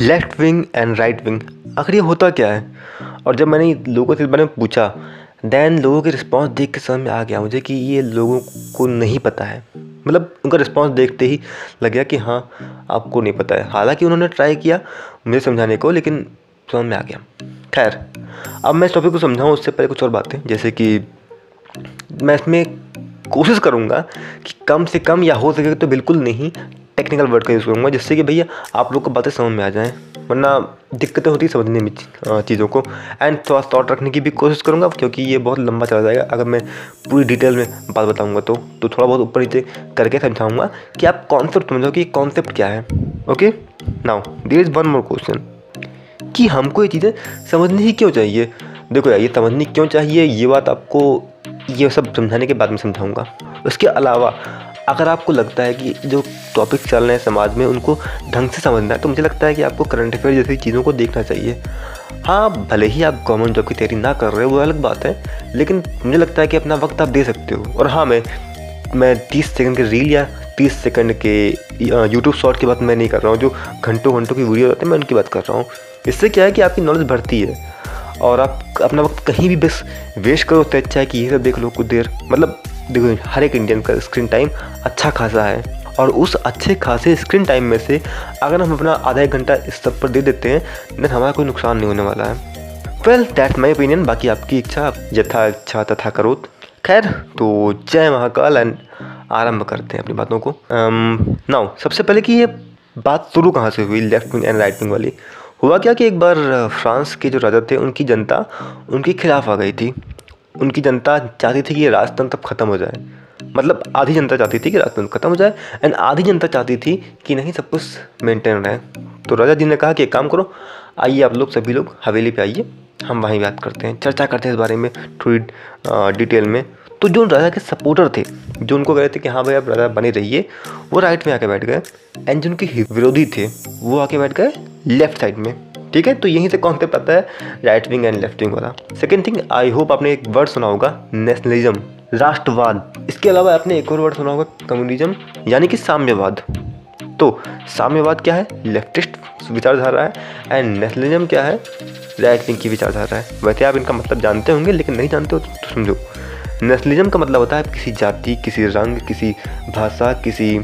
Left wing and right wing आखिर ये होता क्या है? और जब मैंने लोगों से इस बारे में पूछा दैन लोगों के रिस्पॉन्स देख के समझ में आ गया मुझे कि ये लोगों को नहीं पता है। मतलब उनका रिस्पॉन्स देखते ही लग गया कि हाँ आपको नहीं पता है। हालाँकि उन्होंने ट्राई किया मुझे समझाने को, लेकिन समझ में आ गया। खैर, अब मैं इस टॉपिक को समझाऊँ, उससे पहले कुछ और बातें। जैसे कि मैं इसमें कोशिश करूँगा कि कम से कम या हो सके तो बिल्कुल नहीं टेक्निकल वर्ड का यूज़ करूँगा, जिससे कि भैया आप लोग को बातें समझ में आ जाएँ, वरना दिक्कतें होती समझने में चीज़ों को। एंड थोड़ा थॉट रखने की भी कोशिश करूँगा, क्योंकि ये बहुत लंबा चला जाएगा। अगर मैं पूरी डिटेल में बात बताऊँगा तो तो थोड़ा बहुत ऊपर नीचे करके समझाऊँगा कि आप कॉन्सेप्ट समझो कि कॉन्सेप्ट क्या है। Okay now there is one more question कि हमको ये चीज़ें समझनी ही क्यों चाहिए? देखो यार, ये समझनी क्यों चाहिए? ये बात आपको, ये सब समझाने के बाद में समझाऊँगा। उसके अलावा अगर आपको लगता है कि जो टॉपिक चल रहे हैं समाज में, उनको ढंग से समझना है तो मुझे लगता है कि आपको करंट अफेयर जैसी चीज़ों को देखना चाहिए। हाँ भले ही आप गवर्नमेंट जॉब की तैयारी ना कर रहे हो, वो अलग बात है, लेकिन मुझे लगता है कि अपना वक्त आप दे सकते हो। और हाँ मैं मैं तीस सेकंड के रील या तीस सेकंड के यूट्यूब शॉर्ट की बात मैं नहीं कर रहा हूँ, जो घंटों घंटों की वीडियो होते हैं, मैं उनकी बात कर रहा हूँ। इससे क्या है कि आपकी नॉलेज बढ़ती है, और आप अपना वक्त कहीं भी बस वेस्ट करो तो अच्छा है कि ये सब देख लो कुछ देर। मतलब देखो हर एक इंडियन का स्क्रीन टाइम अच्छा खासा है। और उस अच्छे खासे स्क्रीन टाइम में से अगर हम अपना आधा एक घंटा इस सब पर दे देते हैं देन हमारा कोई नुकसान नहीं होने वाला है। वेल दैट माई ओपिनियन बाकी आपकी इच्छा यथा इच्छा तथा करो। खैर तो जय महाकाल एंड आरंभ करते हैं अपनी बातों को। नाउ um, सबसे पहले कि ये बात शुरू कहाँ से हुई left wing and right wing वाली? हुआ क्या कि एक बार फ्रांस के जो राजा थे उनकी जनता उनके खिलाफ आ गई थी। उनकी जनता चाहती थी कि राजतंत्र ख़त्म हो जाए। मतलब आधी जनता चाहती थी कि राजतंत्र ख़त्म हो जाए एंड आधी जनता चाहती थी कि नहीं सब कुछ मेंटेन रहे। तो राजा जी ने कहा कि एक काम करो, आइए आप लोग, सभी लोग हवेली पे आइए, हम वहीं बात करते हैं, चर्चा करते हैं इस बारे में थोड़ी डिटेल में। तो जो राजा के सपोर्टर थे, जो उनको कह रहे थे कि हाँ भाई, आप राजा बने रहिए, वो राइट में आके बैठ गए एंड जो उनके विरोधी थे, वो आके बैठ गए लेफ़्ट साइड में। ठीक है? तो यहीं से कॉन्सेप्ट आता है? Right wing and left wing वाला। सेकेंड थिंग आई होप आपने एक वर्ड सुना होगा नेशनलिज्म राष्ट्रवाद। इसके अलावा आपने एक और वर्ड सुना होगा कम्युनिज्म यानी कि साम्यवाद। तो साम्यवाद क्या है? लेफ्टिस्ट विचारधारा है एंड नेशनलिज्म क्या है? राइट विंग की विचारधारा है। वैसे आप इनका मतलब जानते होंगे, लेकिन नहीं जानते हो तो समझो। नेशनलिज्म का मतलब होता है किसी जाति, किसी रंग, किसी भाषा, किसी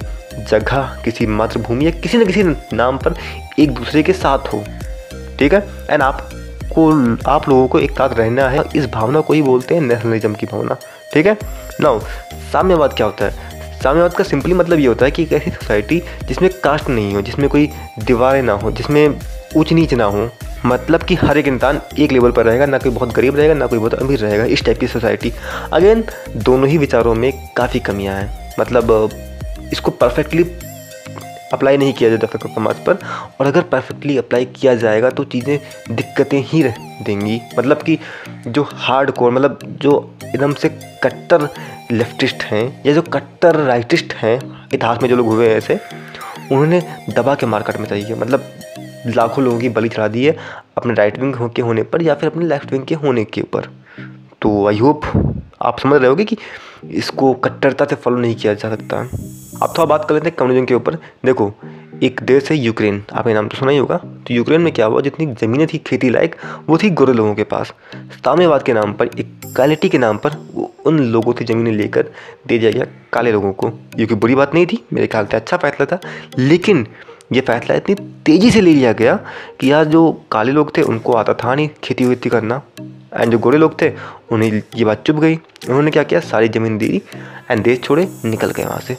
जगह, किसी मातृभूमि, या किसी न किसी नाम पर एक दूसरे के साथ हो। ठीक है? एंड आपको, आप लोगों को एक साथ रहना है। इस भावना को ही बोलते हैं नेशनलिज्म की भावना। ठीक है? नाउ साम्यवाद क्या होता है? साम्यवाद का सिंपली मतलब ये होता है कि एक ऐसी सोसाइटी जिसमें कास्ट नहीं हो, जिसमें कोई दीवारें ना हो, जिसमें ऊंच नीच ना हो। मतलब कि हर एक इंसान एक लेवल पर रहेगा, ना कोई बहुत गरीब रहेगा, ना कोई बहुत अमीर रहेगा, इस टाइप की सोसाइटी अगेन दोनों ही विचारों में काफ़ी कमियाँ हैं। मतलब इसको परफेक्टली अप्लाई नहीं किया जाता था समाज पर। और अगर परफेक्टली अप्लाई किया जाएगा तो चीज़ें दिक्कतें ही रह देंगी। मतलब कि जो हार्ड कोर मतलब जो एकदम से कट्टर लेफ्टिस्ट हैं, या जो कट्टर राइटिस्ट हैं, इतिहास में जो लोग हुए हैं ऐसे, उन्होंने दबा के मार्केट में चाहिए मतलब लाखों लोगों की बलि चढ़ा दी है अपने राइट विंग के होने पर, या फिर अपने लेफ़्ट विंग के होने के ऊपर। तो आई होप आप समझ रहे होगे कि इसको कट्टरता से फॉलो नहीं किया जा सकता। अब थोड़ा बात कर लेते हैं कम्युनिज्म के ऊपर। देखो, एक देश है यूक्रेन। आपने नाम तो सुना ही होगा। तो यूक्रेन में क्या हुआ? जितनी ज़मीनें थी खेती लायक, वो थी गोरे लोगों के पास। साम्यवाद के नाम पर एक क्वालिटी के नाम पर, वो उन लोगों से ज़मीनें लेकर दे दिया गया काले लोगों को। ये कोई बुरी बात नहीं थी, मेरे ख्याल से अच्छा फैसला था। लेकिन ये फैसला इतनी तेज़ी से ले लिया गया कि यार जो काले लोग थे, उनको आता था नहीं खेती वेती करना। एंड जो गोरे लोग थे, उन्हें ये बात चुप गई। उन्होंने क्या किया? सारी ज़मीन दी। एंड देश छोड़े, निकल गए वहाँ से।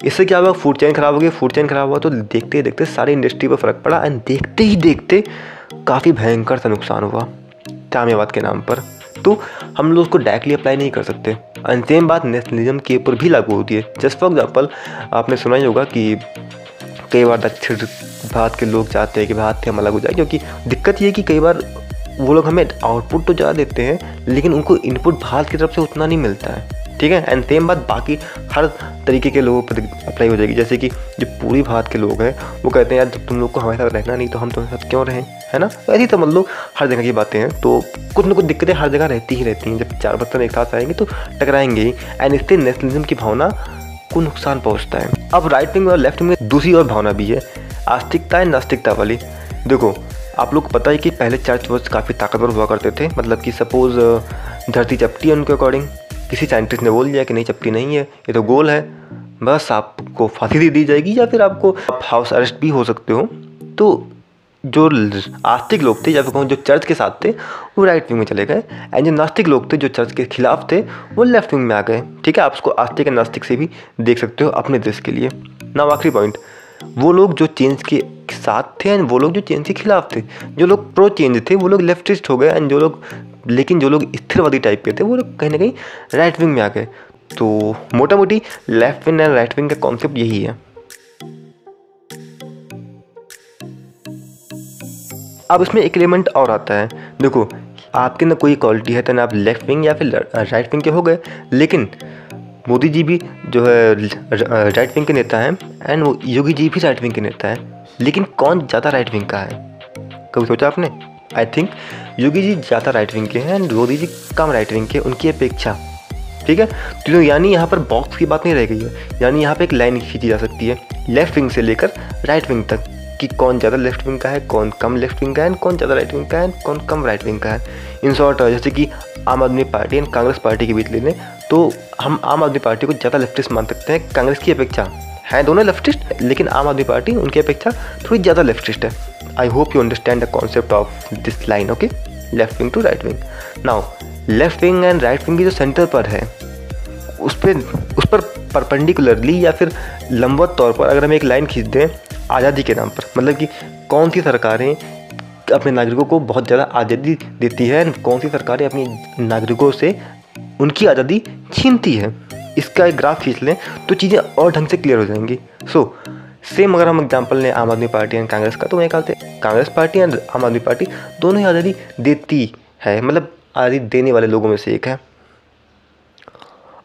इससे क्या हुआ? फ़ूड चेन खराब हो गई फ़ूड चेन खराब हुआ तो देखते ही देखते सारी इंडस्ट्री पर फ़र्क पड़ा एंड देखते ही देखते काफ़ी भयंकर सा नुकसान हुआ तामियाबाद के नाम पर। तो हम लोग उसको डायरेक्टली अप्लाई नहीं कर सकते। एंड सेम बात नेशनलिज्म के ऊपर भी लागू होती है। जस्ट फॉर एग्ज़ाम्पल आपने सुना ही होगा कि कई बार दक्षिण भारत के लोग चाहते हैं कि भारत से हम अलग हो जाए क्योंकि दिक्कत ये कि कई बार वो लोग हमें आउटपुट तो ज़्यादा देते हैं, लेकिन उनको इनपुट भारत की तरफ़ से उतना नहीं मिलता है। ठीक है? एंड सेम बात बाकी हर तरीके के लोगों पर अप्लाई हो जाएगी। जैसे कि जो पूरी भारत के लोग हैं, वो कहते हैं, यार, जब तुम लोग को हमारे साथ रहना नहीं तो हम तुम्हारे साथ क्यों रहें? है ना? ऐसी समझ लो हर जगह की बातें हैं। तो कुछ ना कुछ दिक्कतें हर जगह रहती ही रहती हैं। जब चार बर्तन एक साथ आएँगे तो टकराएँगे ही। एंड इससे नेशनलिज्म की भावना को नुकसान पहुँचता है। अब राइट विंग और लेफ़्ट विंग दूसरी और भावना भी है। आस्तिकता एंड नास्तिकता वाली। देखो, आप लोग पता है कि पहले चर्च वर्च काफ़ी ताकतवर हुआ करते थे। मतलब कि सपोज़ धरती चपटी है उनके अकॉर्डिंग किसी साइंटिस्ट ने बोल दिया कि नहीं, चपटी नहीं है, ये तो गोल है। बस आपको फांसी दे दी जाएगी या फिर आपको आप हाउस अरेस्ट भी हो सकते हो। तो जो आस्तिक लोग थे, या फिर कहूँ जो चर्च के साथ थे, वो राइट विंग में चले गए। एंड जो नास्तिक लोग थे, जो चर्च के खिलाफ थे, वो लेफ़्ट विंग में आ गए। ठीक है, आप उसको आस्तिक या नास्तिक से भी देख सकते हो अपने देश के लिए। ना आखिरी पॉइंट वो लोग जो चेंज के साथ थे एंड वो लोग जो चेंज के खिलाफ थे, जो लोग प्रो चेंज थे, वो लोग लेफ्टिस्ट हो गए। एंड जो लोग लेकिन जो लोग स्थिरवादी टाइप के थे, वो लोग कहीं ना कहीं राइट विंग में आ गए। तो मोटा मोटी left wing and right wing का कॉन्सेप्ट यही है। अब इसमें एक एलिमेंट और आता है। देखो, आपके ना कोई क्वालिटी है तो ना आप लेफ़्ट विंग या फिर राइट विंग के हो गए। लेकिन मोदी जी भी जो है राइट विंग के नेता हैं एंड वो योगी जी भी राइट विंग के नेता हैं। लेकिन कौन ज़्यादा राइट विंग का है? कभी सोचा आपने? आई थिंक योगी जी ज़्यादा राइट विंग के हैं एंड मोदी जी कम राइट विंग के, उनकी अपेक्षा। ठीक है? तो यानी यहाँ पर बॉक्स की बात नहीं रह गई है। यानी यहाँ पर एक लाइन खींची जा सकती है लेफ़्ट विंग से लेकर राइट विंग तक, कि कौन ज़्यादा लेफ़्ट विंग का है, कौन कम लेफ़्ट विंग का है कौन ज़्यादा राइट विंग का है कौन कम राइट विंग का है। इन शॉर्ट जैसे कि आम आदमी पार्टी एंड कांग्रेस पार्टी के बीच ले लें तो हम आम आदमी पार्टी को ज़्यादा लेफ्टिस्ट मान सकते हैं, कांग्रेस की अपेक्षा। है दोनों लेफ्टिस्ट लेकिन आम आदमी पार्टी उनकी अपेक्षा थोड़ी ज़्यादा लेफ्टिस्ट है। I hope you understand the concept of this line okay left wing to right wing now left wing and right wing की जो सेंटर पर है उस पर उस पर परपेंडिकुलरली या फिर लंबवत तौर पर अगर हम एक लाइन खींच दें आज़ादी के नाम पर मतलब कि कौन सी सरकारें अपने नागरिकों को बहुत ज़्यादा आज़ादी देती है कौन सी सरकारें अपनी नागरिकों से उनकी आज़ादी छीनती है इसका एक ग्राफ खींच लें तो चीज़ें और ढंग से क्लियर हो जाएँगी। सो so, सेम अगर हम एग्ज़ाम्पल लें आम आदमी पार्टी एंड कांग्रेस का तो मैं कहते कांग्रेस पार्टी एंड आम आदमी पार्टी दोनों ही आज़ादी देती है मतलब आज़ादी देने वाले लोगों में से एक है।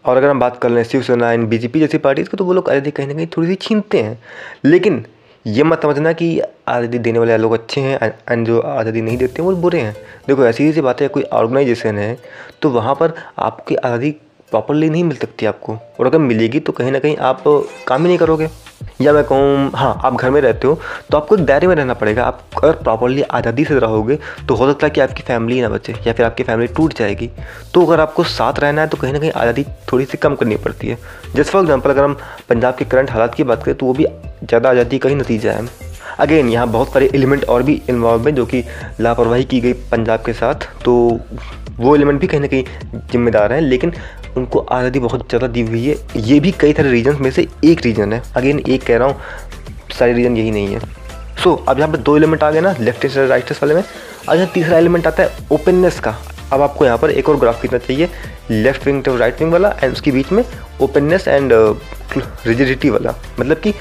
और अगर हम बात कर लें शिवसेना एंड बीजेपी जैसी पार्टीज़ की तो वो लोग आज़ादी कहीं ना कहीं थोड़ी सी छीनते हैं। लेकिन ये मत समझना कि आज़ादी देने वाले लोग अच्छे हैं एंड जो आज़ादी नहीं देते हैं, वो बुरे हैं। देखो ऐसी ही सी बात है, कोई ऑर्गेनाइजेशन है तो वहाँ पर आपकी आज़ादी प्रॉपरली नहीं मिल सकती आपको। और अगर मिलेगी तो कहीं ना कहीं आप काम ही नहीं करोगे। या मैं कहूँ हाँ आप घर में रहते हो तो आपको एक दायरे में रहना पड़ेगा। आप अगर प्रॉपरली आज़ादी से रहोगे तो हो सकता है कि आपकी फैमिली ना बचे, या फिर आपकी फैमिली टूट जाएगी। तो अगर आपको साथ रहना है तो कहीं ना कहीं आज़ादी थोड़ी सी कम करनी पड़ती है। जैसे फॉर एग्ज़ाम्पल अगर हम पंजाब के करंट हालात की बात करें तो वो भी ज़्यादा आज़ादी का ही नतीजा है। अगेन यहाँ बहुत सारे एलिमेंट और भी इन्वॉल्व हैं, जो कि लापरवाही की गई पंजाब के साथ। तो वो एलिमेंट भी कहीं ना कहीं जिम्मेदार हैं, लेकिन उनको आज़ादी बहुत ज़्यादा दी हुई है। ये भी कई सारे रीजन में से एक रीज़न है। अगेन एक कह रहा हूँ सारे रीज़न यही नहीं है। सो so, अब यहाँ पर दो एलिमेंट आ गए ना लेफ़्ट राइट वाले में। अब यहाँ तीसरा एलिमेंट आता है ओपननेस का। अब आपको यहाँ पर एक और ग्राफ खींचना चाहिए left wing to right wing वाला एंड उसके बीच में ओपननेस एंड रिजिडिटी वाला। मतलब कि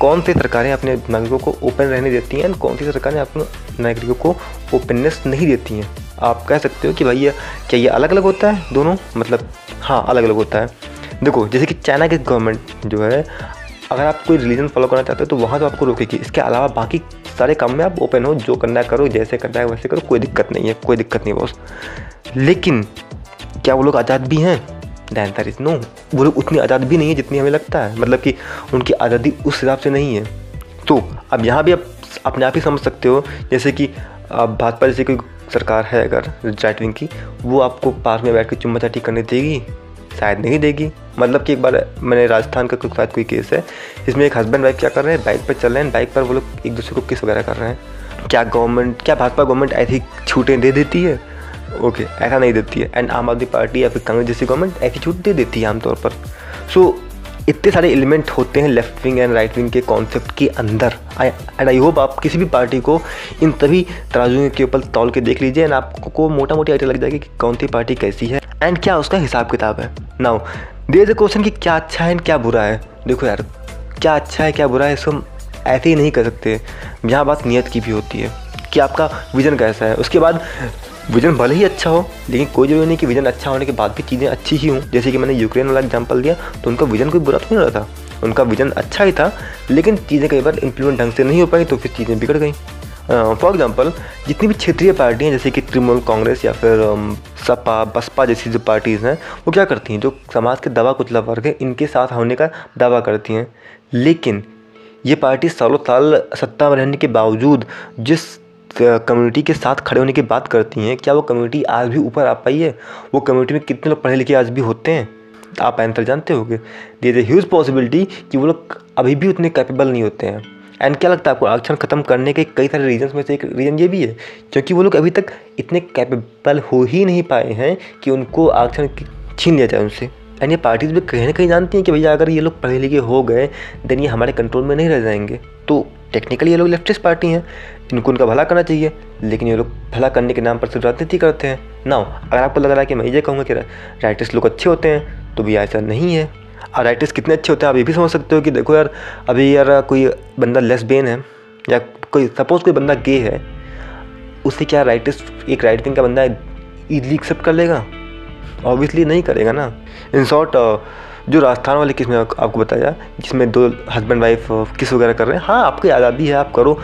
कौन सी सरकारें अपने नागरिकों को ओपन रहने देती हैं एंड कौन सी सरकारें अपने नागरिकों को ओपननेस नहीं देती हैं। आप कह सकते हो कि भैया, क्या ये अलग अलग होता है दोनों? मतलब हाँ अलग अलग होता है। देखो, जैसे कि चाइना की गवर्नमेंट जो है, अगर आप कोई रिलीजन फॉलो करना चाहते हो तो वहाँ तो आपको रोकेगी। इसके अलावा बाकी सारे काम में आप ओपन हो, जो करना है करो, जैसे करना है वैसे करो, कोई दिक्कत नहीं है, कोई दिक्कत नहीं बॉस। लेकिन, क्या वो लोग आज़ाद भी हैं? द आंसर इज़ नो वो लोग उतनी आज़ाद भी नहीं है जितनी हमें लगता है। मतलब कि उनकी आज़ादी उस हिसाब से नहीं है। तो अब यहाँ भी आप अपने आप ही समझ सकते हो, जैसे कि भाजपा जैसे कोई सरकार है अगर राइट विंग की, वो आपको पार्क में बैठ के चुम्मा चाटी करने देगी? शायद नहीं देगी। मतलब कि एक बार मैंने राजस्थान का शायद कोई केस है, इसमें एक हस्बैंड वाइफ क्या कर रहे हैं? बाइक पर चल रहे हैं बाइक पर वो लोग एक दूसरे को किस वगैरह कर रहे हैं। क्या गवर्नमेंट क्या भाजपा गवर्नमेंट ऐसी छूटें दे देती है? ओके ऐसा नहीं देती है। एंड आम आदमी पार्टी या फिर कांग्रेस जैसी गवर्नमेंट ऐसी छूट दे देती है आमतौर पर। सो इतने सारे एलिमेंट होते हैं left wing and right wing के कॉन्सेप्ट के अंदर। एंड आई होप आप किसी भी पार्टी को इन सभी तराजुओं के ऊपर तौल के देख लीजिए एंड आपको मोटा मोटी आइडिया लग जाएगी कि कौन सी पार्टी कैसी है। एंड क्या उसका हिसाब किताब है। नाउ दे इज़ क्वेश्चन कि क्या अच्छा है एंड क्या बुरा है। देखो यार, क्या अच्छा है, क्या बुरा है, इसको हम ऐसे ही नहीं कर सकते। यहाँ बात नीयत की भी होती है कि आपका विज़न कैसा है। उसके बाद विजन भले ही अच्छा हो, लेकिन कोई ज़रूरी नहीं कि विजन अच्छा होने के बाद भी चीज़ें अच्छी ही हों। जैसे कि मैंने यूक्रेन वाला एग्ज़ाम्पल दिया तो उनका विजन कोई बुरा तो नहीं रहा था। उनका विजन अच्छा ही था, लेकिन चीज़ें कई बार इम्प्लीमेंट ढंग से नहीं हो पाई तो फिर चीज़ें बिगड़ गई। फॉर एग्ज़ाम्पल जितनी भी क्षेत्रीय पार्टियाँ, जैसे कि तृणमूल कांग्रेस या फिर सपा, बसपा जैसी जो पार्टीज़ हैं, वो क्या करती हैं? जो समाज के दवा कुचला वर्ग है, इनके साथ होने का दावा करती हैं। लेकिन ये पार्टी सालों साल सत्ता में रहने के बावजूद, जिस कम्युनिटी के साथ खड़े होने की बात करती हैं, क्या वो कम्युनिटी आज भी ऊपर आ पाई है? वो कम्युनिटी में कितने लोग पढ़े लिखे आज भी होते हैं? आप आंसर जानते होगे। देर ह्यूज पॉसिबिलिटी कि वो लोग अभी भी उतने कैपेबल नहीं होते हैं। एंड क्या लगता है आपको आरक्षण ख़त्म करने के कई सारे रीजन्स में से एक रीज़न ये भी है? क्योंकि वो लोग अभी तक इतने कैपेबल हो ही नहीं पाए हैं कि उनको आरक्षण छीन लिया जाए उनसे। एंड ये पार्टीज़ भी कहीं ना कहीं जानती हैं कि भैया अगर ये लोग पढ़े लिखे हो गए देन ये हमारे कंट्रोल में नहीं रह जाएँगे। तो टेक्निकली ये लोग लेफ्टिस्ट पार्टी हैं, इनको उनका भला करना चाहिए, लेकिन ये लोग भला करने के नाम पर सिर्फ़ राजनीति करते हैं। ना अगर आपको लग रहा है कि मैं ये कहूँगा कि राइटिस्ट लोग अच्छे होते हैं तो भी ऐसा नहीं है। और राइटिस्ट कितने अच्छे होते हैं, आप ये भी समझ सकते हो कि देखो यार, अभी यार कोई बंदा लेस बेन है, या कोई सपोज़ कोई बंदा गे है उससे क्या राइटिस्ट एक राइट विंग का बंदा ईजली एक्सेप्ट कर लेगा? ऑब्वियसली नहीं करेगा ना। इन शॉर्ट जो राजस्थान वाले किसमें आपको बताया जिसमें दो हस्बैंड वाइफ किस वगैरह कर रहे हैं। हाँ आपकी आज़ादी है आप करो।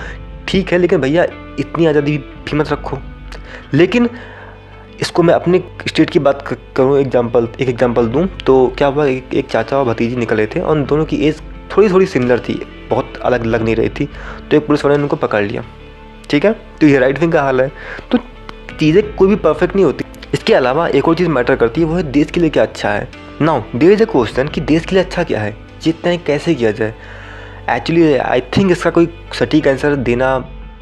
ठीक है लेकिन भैया इतनी आज़ादी भी मत रखो। लेकिन इसको मैं अपने स्टेट की बात करूँ एग्ज़ाम्पल एक एग्ज़ाम्पल दूँ तो क्या हुआ एक, एक चाचा और भतीजी निकले थे और दोनों की एज थोड़ी थोड़ी सिमिलर थी बहुत अलग लग नहीं रही थी तो एक पुलिस वाले ने उनको पकड़ लिया। ठीक है? तो ये राइट विंग का हाल है। तो चीज़ें कोई भी परफेक्ट नहीं होती। इसके अलावा एक और चीज़ मैटर करती है वो है देश के लिए क्या अच्छा है। Now there is a question कि देश के लिए अच्छा क्या है? जितना कैसे किया जाए? एक्चुअली आई थिंक इसका कोई सटीक आंसर देना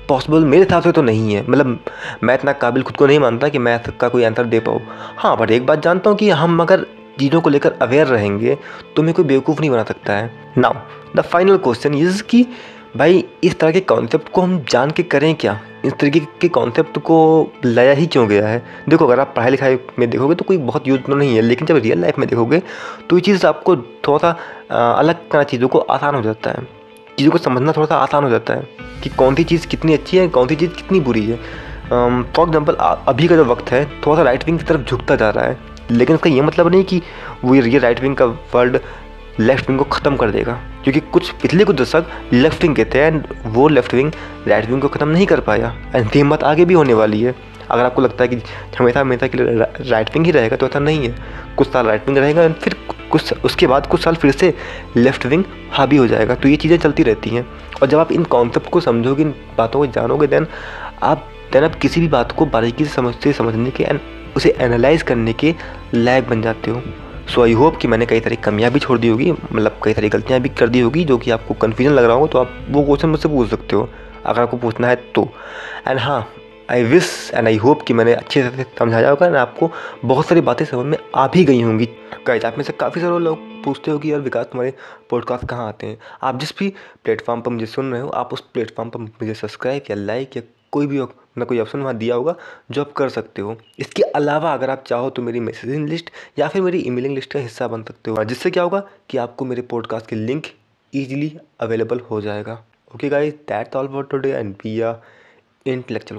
पॉसिबल मेरे हिसाब से तो नहीं है। मतलब मैं इतना काबिल खुद को नहीं मानता कि मैं का कोई आंसर दे पाऊँ। हाँ बट एक बात जानता हूँ कि हम अगर चीज़ों को लेकर अवेयर रहेंगे तो मैं कोई बेवकूफ़ नहीं बना सकता है। Now the final question is कि भाई, इस तरह के कॉन्सेप्ट को हम जान के करें क्या? इस तरीके के कॉन्सेप्ट को लाया ही क्यों गया है? देखो, अगर आप पढ़ाई लिखाई में देखोगे तो कोई बहुत यूज़ तो नहीं है, लेकिन जब रियल लाइफ में देखोगे तो ये चीज़ आपको थोड़ा सा अलग तरह चीज़ों को आसान हो जाता है। चीज़ों को समझना थोड़ा सा आसान हो जाता है कि कौन सी चीज़ कितनी अच्छी है कौन सी चीज़ कितनी बुरी है। फॉर एग्ज़ाम्पल अभी का जो वक्त है थोड़ा सा राइट विंग की तरफ़ झुकता जा रहा है, लेकिन इसका ये मतलब नहीं कि वो ये राइट विंग का वर्ल्ड लेफ़्ट विंग को ख़त्म कर देगा। क्योंकि कुछ पिछले कुछ दशक लेफ़्ट विंग के थे एंड वो लेफ़्ट विंग राइट विंग को ख़त्म नहीं कर पाया। एंड हिम्मत आगे भी होने वाली है। अगर आपको लगता है कि हमेशा हमेशा के लिए राइट विंग ही रहेगा तो ऐसा नहीं है। कुछ साल राइट विंग रहेगा एंड फिर कुछ उसके बाद कुछ साल फिर से लेफ़्ट विंग हावी हो जाएगा। तो ये चीज़ें चलती रहती हैं। और जब आप इन कॉन्सेप्ट को समझोगे, इन बातों को जानोगे देन आप देन आप किसी भी बात को बारीकी से समझते, समझने के एंड उसे एनालाइज करने के लायक बन जाते हो। सो आई होप कि मैंने कई सारी कमियाँ भी छोड़ दी होगी मतलब कई सारी गलतियाँ भी कर दी होगी जो कि आपको कन्फ्यूज़न लग रहा हो तो आप वो क्वेश्चन मुझसे पूछ सकते हो, अगर आपको पूछना है तो। एंड हाँ I wish and I hope कि मैंने अच्छे से समझाया होगा एंड आपको बहुत सारी बातें समझ में आ भी गई होंगी। गाइज़ आप में से काफ़ी सारे लोग पूछते हो कि यार विकास, तुम्हारे पॉडकास्ट कहाँ आते हैं? आप जिस भी प्लेटफॉर्म पर मुझे सुन रहे हो, आप उस प्लेटफॉर्म पर मुझे सब्सक्राइब या लाइक या कोई भी ना कोई ऑप्शन वहाँ दिया होगा जो आप कर सकते हो। इसके अलावा अगर आप चाहो तो मेरी मैसेजिंग लिस्ट या फिर मेरी ईमेलिंग लिस्ट का हिस्सा बन सकते हो। जिससे क्या होगा कि आपको मेरे पॉडकास्ट के लिंक ईजिली अवेलेबल हो जाएगा। Okay guys that's all for today and be our intellectual